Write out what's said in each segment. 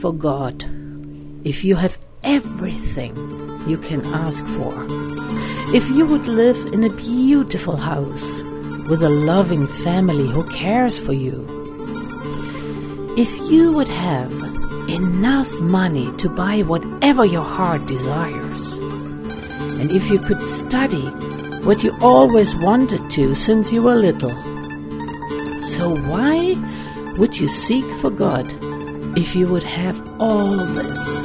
for God if you have everything you can ask for? If you would live in a beautiful house with a loving family who cares for you? If you would have enough money to buy whatever your heart desires? And if you could study what you always wanted to since you were little? So why would you seek for God if you would have all this?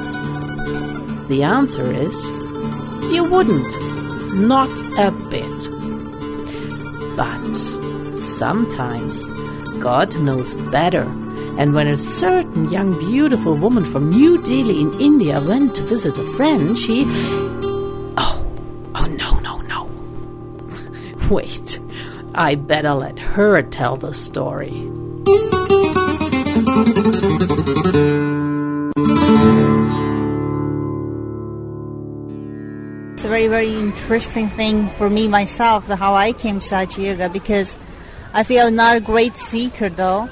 The answer is you wouldn't. Not a bit. But sometimes God knows better. And when a certain young beautiful woman from New Delhi in India went to visit a friend, she. Oh, oh no, no, no. Wait, I better let her tell the story. Very, interesting thing for me myself, how I came to Sahaja Yoga, because I feel not a great seeker though,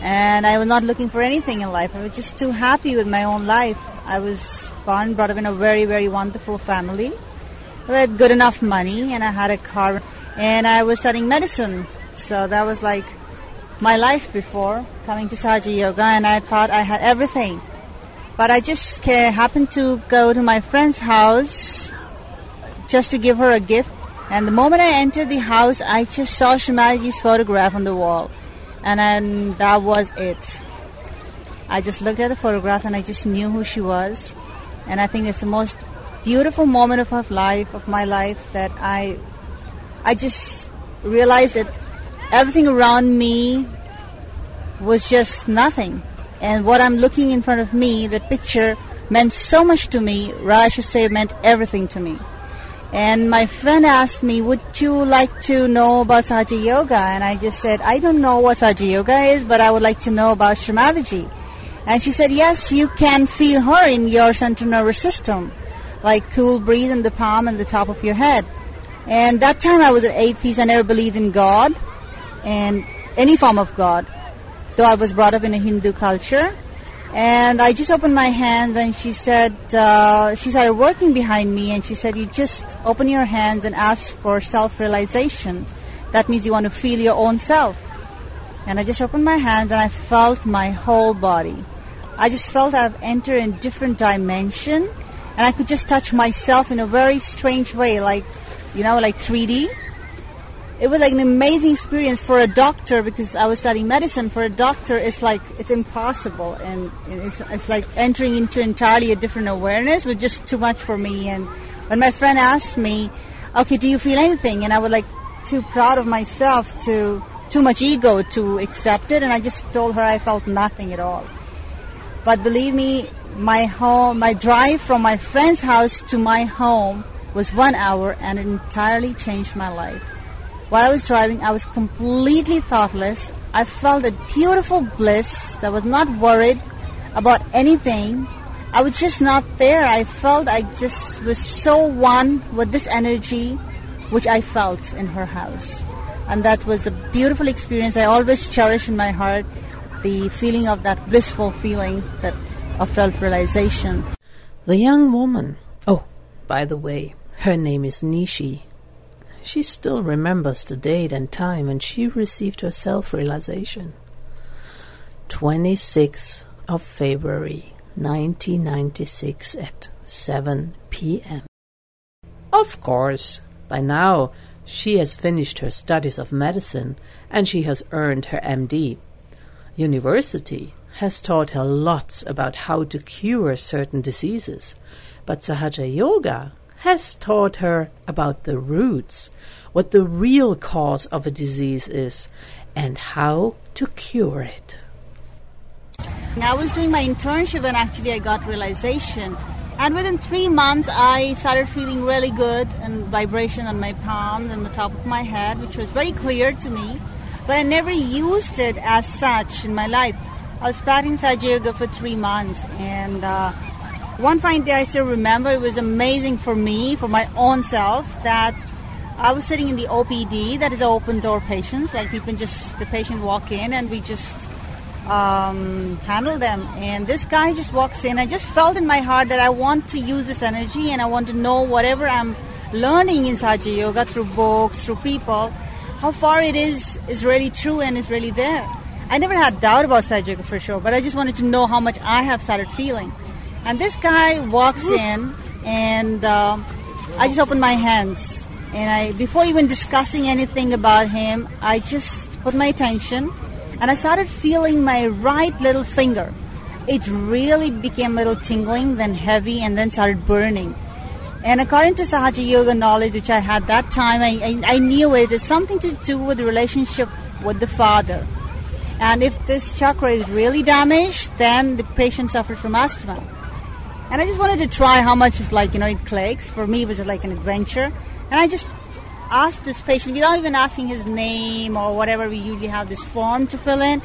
and I was not looking for anything in life. I was just too happy with my own life. I was born, brought up in a very, very wonderful family. I had good enough money, and I had a car, and I was studying medicine. So that was like my life before coming to Sahaja Yoga, and I thought I had everything. But I just happened to go to my friend's house just to give her a gift. And the moment I entered the house, I just saw Shri Mataji's photograph on the wall. And then that was it. I just looked at the photograph and I just knew who she was. And I think it's the most beautiful moment of her life, of my life, that I, I just realized that everything around me was just nothing. And what I'm looking in front of me, the picture, meant so much to me, I should say, meant everything to me. And my friend asked me, Would you like to know about Sahaja Yoga? And I just said, I don't know what Sahaja Yoga is, but I would like to know about Shri Mataji. And she said, Yes, you can feel her in your central nervous system, like cool breeze in the palm and the top of your head. And that time I was an atheist, I never believed in God and any form of God, though I was brought up in a Hindu culture. And I just opened my hand, and she said, uh, she started working behind me, and she said, you just open your hand and ask for self-realization. That means you want to feel your own self. And I just opened my hand, and I felt my whole body. I just felt I've entered a different dimension, and I could just touch myself in a very strange way, like, you know, like 3D it was like an amazing experience for a doctor because I was studying medicine. For a doctor, it's like it's impossible, and it's, it's like entering into entirely a different awareness was just too much for me. And when my friend asked me, "Okay, do you feel anything?" and I was like too proud of myself to too much ego to accept it, and I just told her I felt nothing at all. But believe me, my home, my drive from my friend's house to my home was one hour, and it entirely changed my life. While I was driving, I was completely thoughtless. I felt a beautiful bliss. I was not worried about anything. I was just not there. I felt I just was so one with this energy which I felt in her house. And that was a beautiful experience. I always cherish in my heart the feeling of that blissful feeling that of self-realization. The young woman. Oh, by the way, her name is Nishi. She still remembers the date and time when she received her self realization. 26th of February 1996 at 7 p.m. Of course, by now she has finished her studies of medicine and she has earned her MD. University has taught her lots about how to cure certain diseases, but Sahaja Yoga has taught her about the roots, what the real cause of a disease is, and how to cure it. I was doing my internship and actually I got realization. And within three months, I started feeling really good and vibration on my palms and the top of my head, which was very clear to me. But I never used it as such in my life. I was practicing Yoga for three months, and uh, one fine day I still remember it was amazing for me, for my own self, that I was sitting in the OPD, that is open door patients, like people just, the patient walk in and we just um, handle them. And this guy just walks in. I just felt in my heart that I want to use this energy and I want to know whatever I'm learning in Sahaja Yoga through books, through people, how far it is is really true and is really there. I never had doubt about Sahaja Yoga for sure, but I just wanted to know how much I have started feeling. And this guy walks in, and uh, I just open my hands, and I before even discussing anything about him, I just put my attention and I started feeling my right little finger. It really became a little tingling, then heavy, and then started burning. And according to Sahaja Yoga knowledge, which I had that time, I, I, I knew it is something to do with the relationship with the father. And if this chakra is really damaged, then the patient suffers from asthma. And I just wanted to try how much it's like, you know, it clicks. For me, it was like an adventure. And I just asked this patient without even asking his name or whatever. We usually have this form to fill in.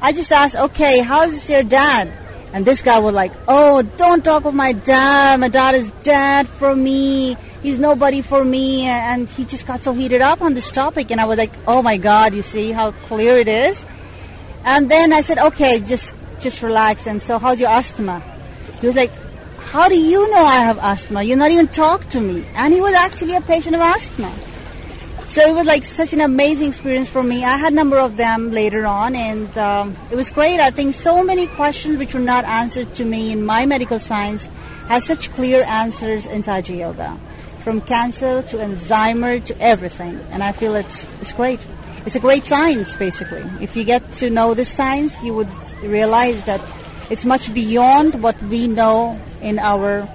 I just asked, okay, how's your dad? And this guy was like, oh, don't talk of my dad. My dad is dead for me. He's nobody for me. And he just got so heated up on this topic. And I was like, oh my God, you see how clear it is? And then I said, okay, just, just relax. And so how's your asthma? He was like, how do you know I have asthma? You not even talk to me. And he was actually a patient of asthma. So it was like such an amazing experience for me. I had a number of them later on, and um, it was great. I think so many questions which were not answered to me in my medical science has such clear answers in Sahaja Yoga, from cancer to Alzheimer to everything. And I feel it's it's great. It's a great science, basically. If you get to know this science, you would realize that it's much beyond what we know in our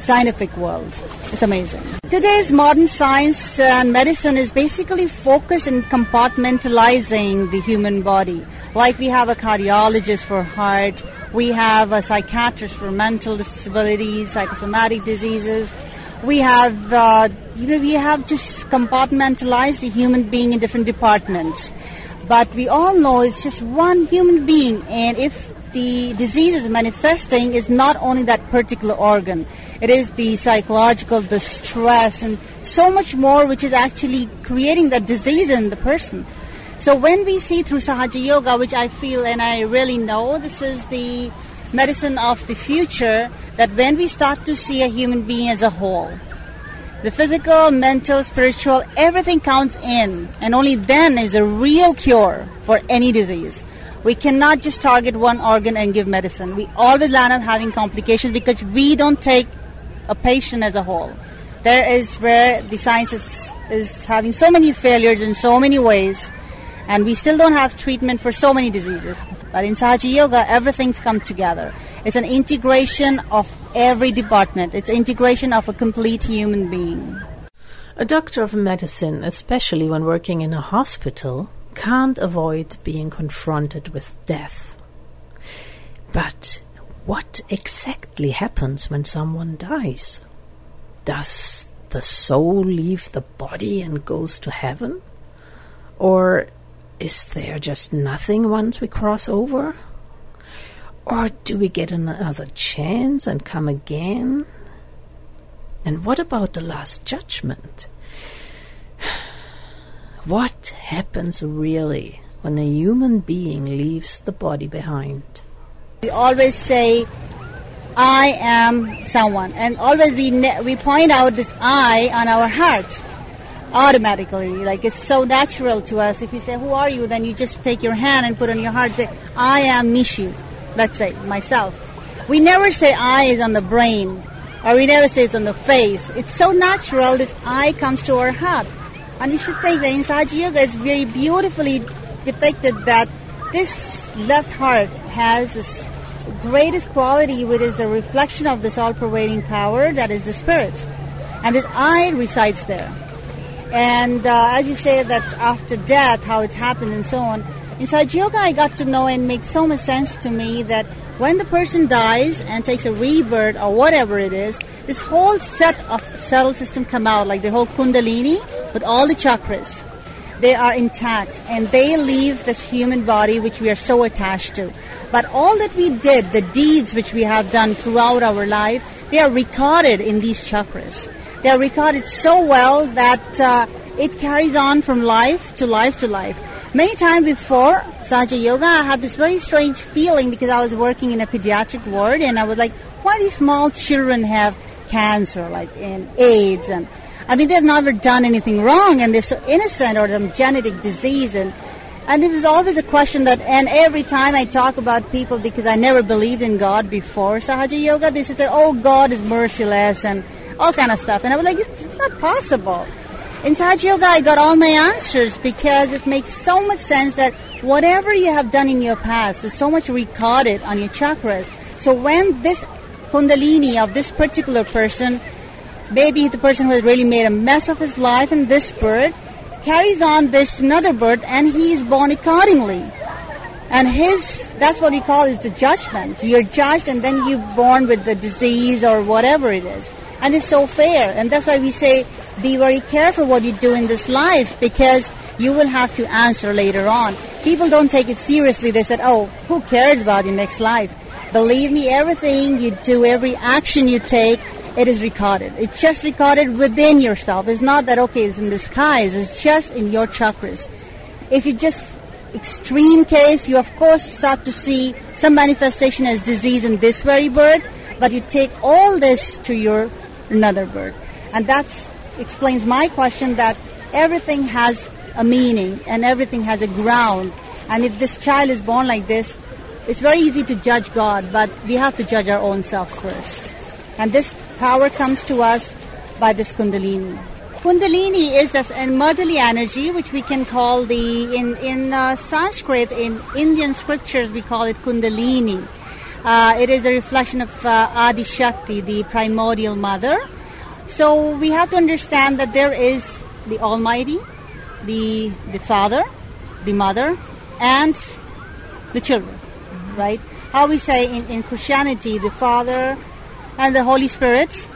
scientific world. It's amazing. Today's modern science and medicine is basically focused in compartmentalizing the human body. Like we have a cardiologist for heart, we have a psychiatrist for mental disabilities, psychosomatic diseases. We have, uh, you know, we have just compartmentalized the human being in different departments. But we all know it's just one human being, and if the disease is manifesting, is not only that particular organ. It is the psychological, the stress, and so much more, which is actually creating that disease in the person. So when we see through Sahaja Yoga, which I feel and I really know this is the medicine of the future, that when we start to see a human being as a whole, the physical, mental, spiritual, everything counts in, and only then is a real cure for any disease. We cannot just target one organ and give medicine. We always land up having complications because we don't take a patient as a whole. There is where the science is, is having so many failures in so many ways, and we still don't have treatment for so many diseases. But in Sahaja Yoga, everything's come together. It's an integration of every department. It's integration of a complete human being. A doctor of medicine, especially when working in a hospital, can't avoid being confronted with death. But what exactly happens when someone dies? Does the soul leave the body and goes to heaven? Or is there just nothing once we cross over? Or do we get another chance and come again? And what about the last judgment? What happens really when a human being leaves the body behind? We always say, I am someone. And always we, ne- we point out this I on our hearts automatically. Like it's so natural to us. If you say, Who are you? then you just take your hand and put on your heart, say, I am Nishi. Let's say, myself. We never say I is on the brain, or we never say it's on the face. It's so natural, this I comes to our heart. And you should think that in Sahaja Yoga it's very beautifully depicted that this left heart has this greatest quality, which is the reflection of this all-pervading power that is the spirit. and this I resides there. And uh, as you say that after death, how it happens and so on. In Sahaja Yoga, I got to know and make so much sense to me that when the person dies and takes a rebirth or whatever it is, this whole set of cell system come out, like the whole kundalini with all the chakras. They are intact and they leave this human body which we are so attached to. But all that we did, the deeds which we have done throughout our life, they are recorded in these chakras. They are recorded so well that uh, it carries on from life to life to life. Many times before Sahaja Yoga, I had this very strange feeling because I was working in a pediatric ward and I was like, why do small children have cancer, like in AIDS? And I mean, they've never done anything wrong and they're so innocent or some genetic disease. And, and it was always a question that, and every time I talk about people because I never believed in God before Sahaja Yoga, they said, oh, God is merciless and all kind of stuff. And I was like, it's not possible. In Sahaja Yoga, I got all my answers because it makes so much sense that whatever you have done in your past is so much recorded on your chakras. So when this kundalini of this particular person, maybe the person who has really made a mess of his life in this birth, carries on this to another birth and he is born accordingly. And his, that's what we call is the judgment. You're judged and then you're born with the disease or whatever it is and it's so fair. And that's why we say be very careful what you do in this life because you will have to answer later on. People don't take it seriously. They said, oh, who cares about your next life? Believe me, everything you do, every action you take, it is recorded. It's just recorded within yourself. It's not that, okay, it's in the skies. It's just in your chakras. If you just extreme case, you of course start to see some manifestation as disease in this very bird, but you take all this to your another bird. And that explains my question that everything has a meaning and everything has a ground. And if this child is born like this, it's very easy to judge God, but we have to judge our own self first. And this power comes to us by this Kundalini. Kundalini is this motherly energy, which we can call the in in uh, Sanskrit in Indian scriptures we call it Kundalini. Uh, it is a reflection of uh, Adi Shakti, the primordial mother. So we have to understand that there is the Almighty, the the Father, the Mother, and the children, right? How we say in, in Christianity, the Father and the Holy Spirit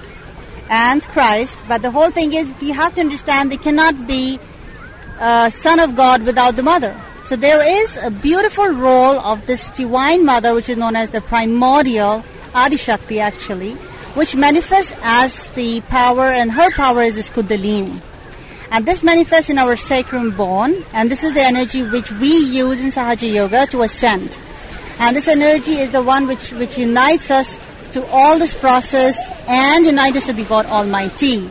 and Christ. But the whole thing is, you have to understand, they cannot be uh, Son of God without the Mother. So there is a beautiful role of this Divine Mother, which is known as the primordial Adi Shakti actually, which manifests as the power, and her power is this Kundalini. And this manifests in our sacrum bone, and this is the energy which we use in Sahaja Yoga to ascend. And this energy is the one which, which unites us to all this process and unites us to the God Almighty,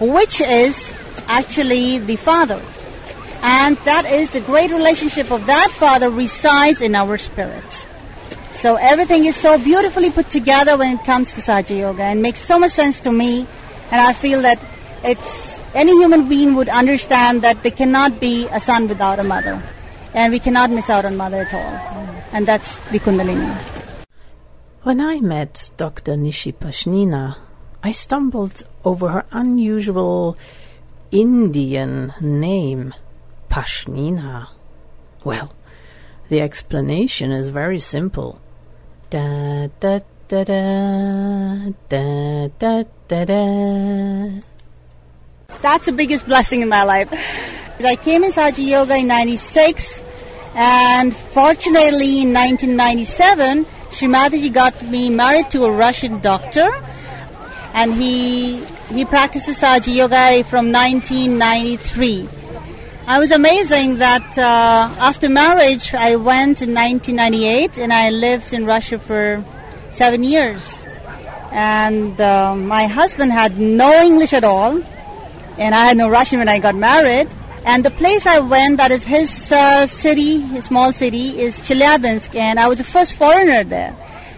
which is actually the Father. And that is the great relationship of that Father resides in our spirit. So everything is so beautifully put together when it comes to Sahaja Yoga and makes so much sense to me. And I feel that it's any human being would understand that they cannot be a son without a mother. And we cannot miss out on mother at all. And that's the Kundalini. When I met Dr. Nishi Pashnina, I stumbled over her unusual Indian name. Pashnina? Well, the explanation is very simple. Da da da da da da da da. That's the biggest blessing in my life. I came in Sahaja Yoga in 96 and fortunately in 1997 Srimataji got me married to a Russian doctor and he he practices Sahaja Yoga from 1993. I was amazing that uh, after marriage, I went in 1998 and I lived in Russia for seven years. And uh, my husband had no English at all, and I had no Russian when I got married. And the place I went, that is his uh, city, his small city, is Chelyabinsk, and I was the first foreigner there.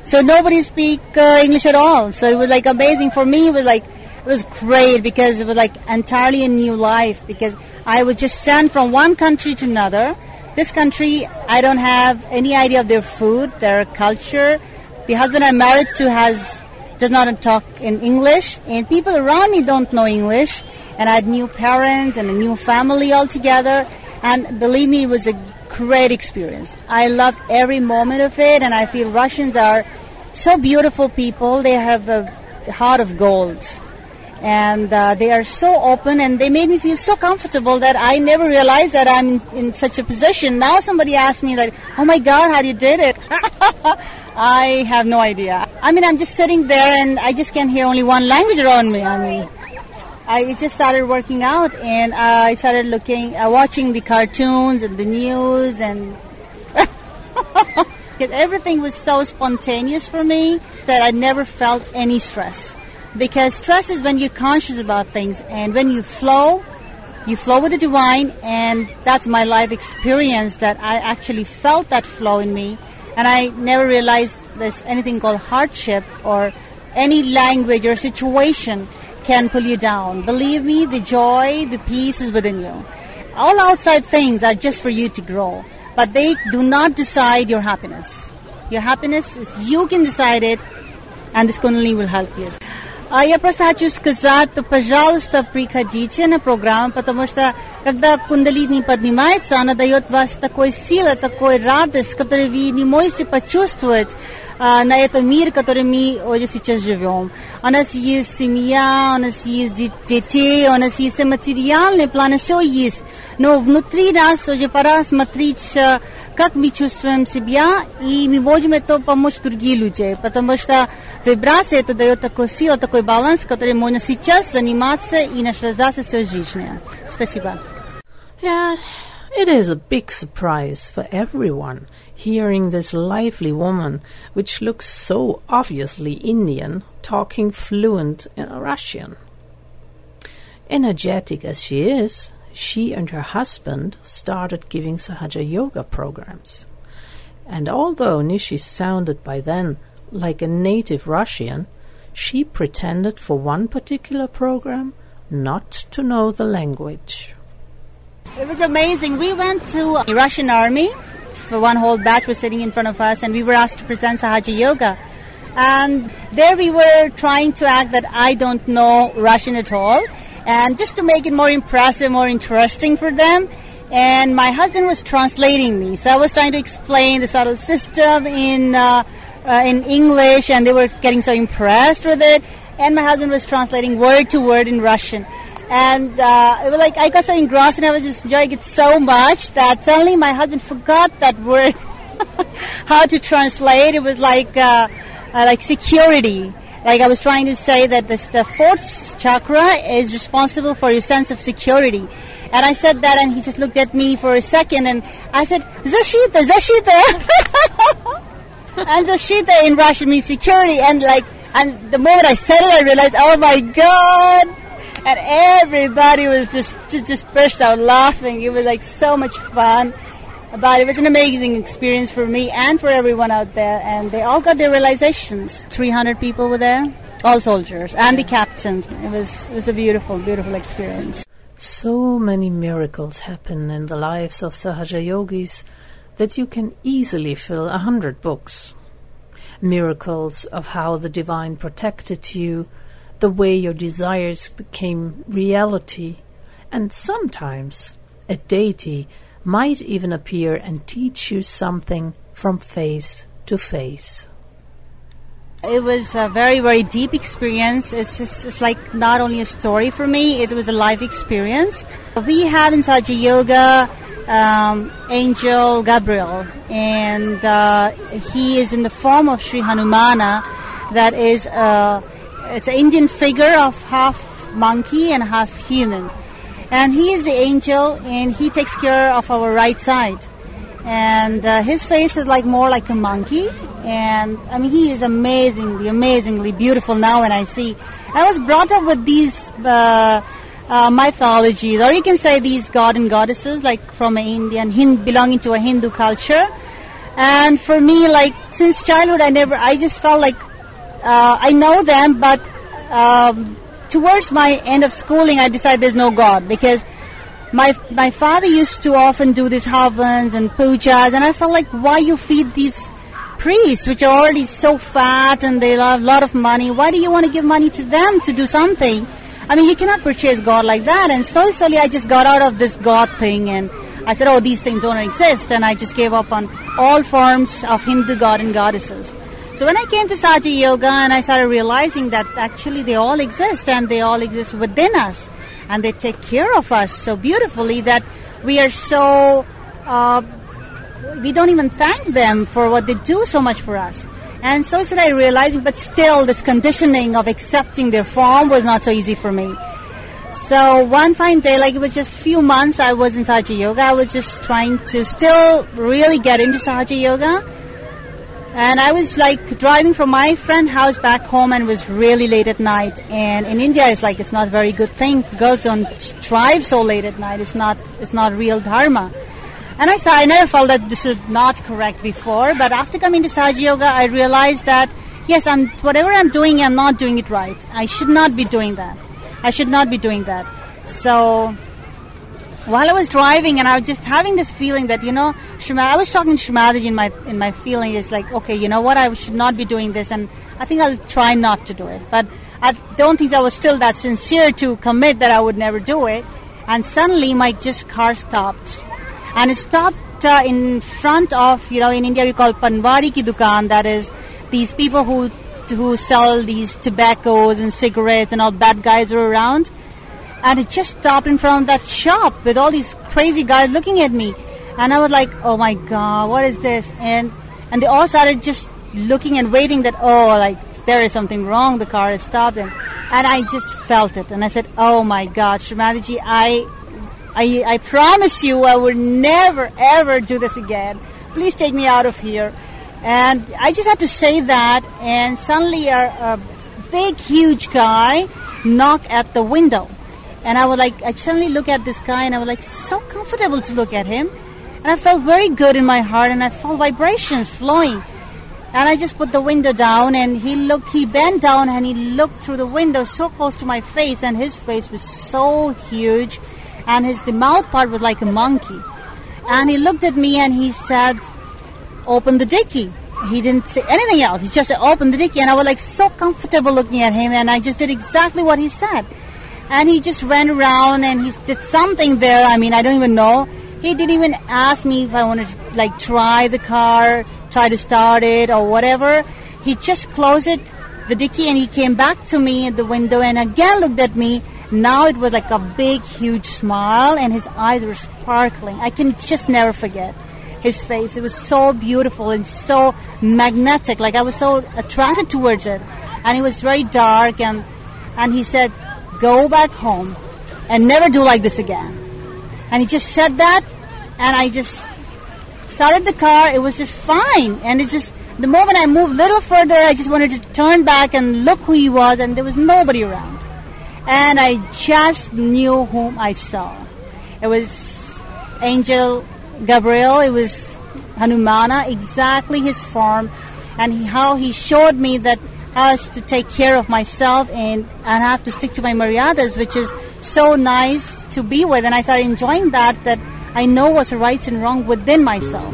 So nobody speak uh, English at all. So it was like amazing for me. It was like it was great because it was like entirely a new life because I would just send from one country to another. This country, I don't have any idea of their food, their culture. The husband I'm married to has does not talk in English, and people around me don't know English. And I had new parents and a new family altogether. And believe me, it was a great experience. I loved every moment of it, and I feel Russians are so beautiful people. They have a heart of gold. And uh, they are so open, and they made me feel so comfortable that I never realized that I'm in such a position. Now somebody asked me that, "Oh my God, how you did it?" I have no idea. I mean, I'm just sitting there, and I just can hear only one language around me. I mean, I just started working out, and I started looking, uh, watching the cartoons and the news, and everything was so spontaneous for me that I never felt any stress. Because stress is when you're conscious about things, and when you flow, you flow with the divine, and that's my life experience that I actually felt that flow in me, and I never realized there's anything called hardship or any language or situation can pull you down. Believe me, the joy, the peace is within you. All outside things are just for you to grow, but they do not decide your happiness. Your happiness is you can decide it, and this Kundalini will help you. А я просто хочу сказать, то, пожалуйста, приходите на программу, потому что когда кундалини поднимается, она дает вас такой силы, такой радость, которую вы не можете почувствовать а, на этом мире, в котором мы уже сейчас живем. У нас есть семья, у нас есть детей, у нас есть материальные планы, все есть. Но внутри нас уже пора смотреть как мы чувствуем себя, и мы можем это помочь другим людям, потому что вибрация это дает такую силу, такой баланс, который можно сейчас заниматься и наслаждаться всей жизнью. Спасибо. Yeah, it is a big surprise for everyone hearing this lively woman, which looks so obviously Indian, talking fluent in Russian. Energetic as she is, she and her husband started giving Sahaja Yoga programs. And although Nishi sounded by then like a native Russian, she pretended for one particular program not to know the language. It was amazing. We went to the Russian army. One whole batch was sitting in front of us, and we were asked to present Sahaja Yoga. And there we were trying to act that I don't know Russian at all and just to make it more impressive, more interesting for them. And my husband was translating me, so I was trying to explain the subtle system in uh, uh, in English, and they were getting so impressed with it. And my husband was translating word to word in Russian, and uh, it was like I got so engrossed, and I was just enjoying it so much that suddenly my husband forgot that word, how to translate. It was like uh, uh, like security like I was trying to say that this, the fourth chakra is responsible for your sense of security. And I said that, and he just looked at me for a second, and I said, Zashita, Zashita. and Zashita in Russian means security, and like, and the moment I said it, I realized, oh my god! And everybody was just, just, burst out laughing. It was like so much fun. But it was an amazing experience for me and for everyone out there, and they all got their realizations. 300 people were there, all soldiers, and the captains. It was, it was a beautiful, beautiful experience. So many miracles happen in the lives of Sahaja Yogis that you can easily fill a hundred books. Miracles of how the divine protected you, the way your desires became reality, and sometimes a deity might even appear and teach you something from face to face. It was a very, very deep experience. It's just it's like not only a story for me, it was a life experience. We have in Sahaja Yoga um, Angel Gabriel, and uh, he is in the form of Sri Hanumana, that is uh, it's an Indian figure of half monkey and half human. And he is the angel and he takes care of our right side. And uh, his face is like more like a monkey. And i mean he is amazingly amazingly beautiful now when i see. I was brought up with these uh, uh, mythologies or you can say these god and goddesses like from an indian Hind, belonging to a hindu culture. And for me like since childhood i never i just felt like uh, i know them but um, towards my end of schooling, I decided there's no God because my my father used to often do these havans and pujas, and I felt like why you feed these priests, which are already so fat and they have a lot of money. Why do you want to give money to them to do something? I mean, you cannot purchase God like that. And slowly, slowly, I just got out of this God thing and I said, oh, these things don't exist. And I just gave up on all forms of Hindu god and goddesses. So when I came to Sahaja Yoga and I started realizing that actually they all exist and they all exist within us and they take care of us so beautifully that we are so, uh, we don't even thank them for what they do so much for us. And so started I realizing, but still this conditioning of accepting their form was not so easy for me. So one fine day, like it was just few months I was in Sahaja Yoga, I was just trying to still really get into Sahaja Yoga. And I was like driving from my friend house back home and was really late at night. And in India it's like it's not a very good thing. Girls don't drive so late at night. It's not it's not real dharma. And I thought I never felt that this is not correct before, but after coming to Sahaja Yoga I realized that yes, I'm whatever I'm doing I'm not doing it right. I should not be doing that. I should not be doing that. So while I was driving and I was just having this feeling that, you know, Shima, I was talking to Shri Mataji in my, in my feeling is like, okay, you know what, I should not be doing this and I think I'll try not to do it. But I don't think I was still that sincere to commit that I would never do it. And suddenly my just car stopped. And it stopped uh, in front of, you know, in India we call Panwari ki dukan, that is these people who who sell these tobaccos and cigarettes and all bad guys are around. And it just stopped in front of that shop with all these crazy guys looking at me. And I was like, oh my God, what is this? And, and they all started just looking and waiting that, oh, like, there is something wrong. The car has stopped. And, and I just felt it. And I said, oh my God, Shri Mataji, I, I, I promise you I will never, ever do this again. Please take me out of here. And I just had to say that, and suddenly a, a big, huge guy knocked at the window. And I was like, I suddenly look at this guy, and I was like, so comfortable to look at him. And I felt very good in my heart, and I felt vibrations flowing. And I just put the window down, and he looked, he bent down, and he looked through the window so close to my face, and his face was so huge, and his the mouth part was like a monkey. And he looked at me, and he said, open the dicky. He didn't say anything else. He just said, open the dicky. And I was like so comfortable looking at him. And I just did exactly what he said. And he just went around and he did something there. I mean, I don't even know. He didn't even ask me if I wanted to like try the car, try to start it or whatever. He just closed it, the dicky, and he came back to me at the window and again looked at me. Now it was like a big, huge smile, and his eyes were sparkling. I can just never forget his face. It was so beautiful and so magnetic. Like I was so attracted towards it. And it was very dark and and he said, Go back home and never do like this again. And he just said that and I just started the car, it was just fine. And it just the moment I moved a little further I just wanted to turn back and look who he was and there was nobody around. And I just knew whom I saw. It was Angel Gabriel, it was Hanumana, exactly his form, and he, how he showed me that how to take care of myself and, and have to stick to my mariadas, which is so nice to be with. And I started enjoying that, that I know what's right and wrong within myself.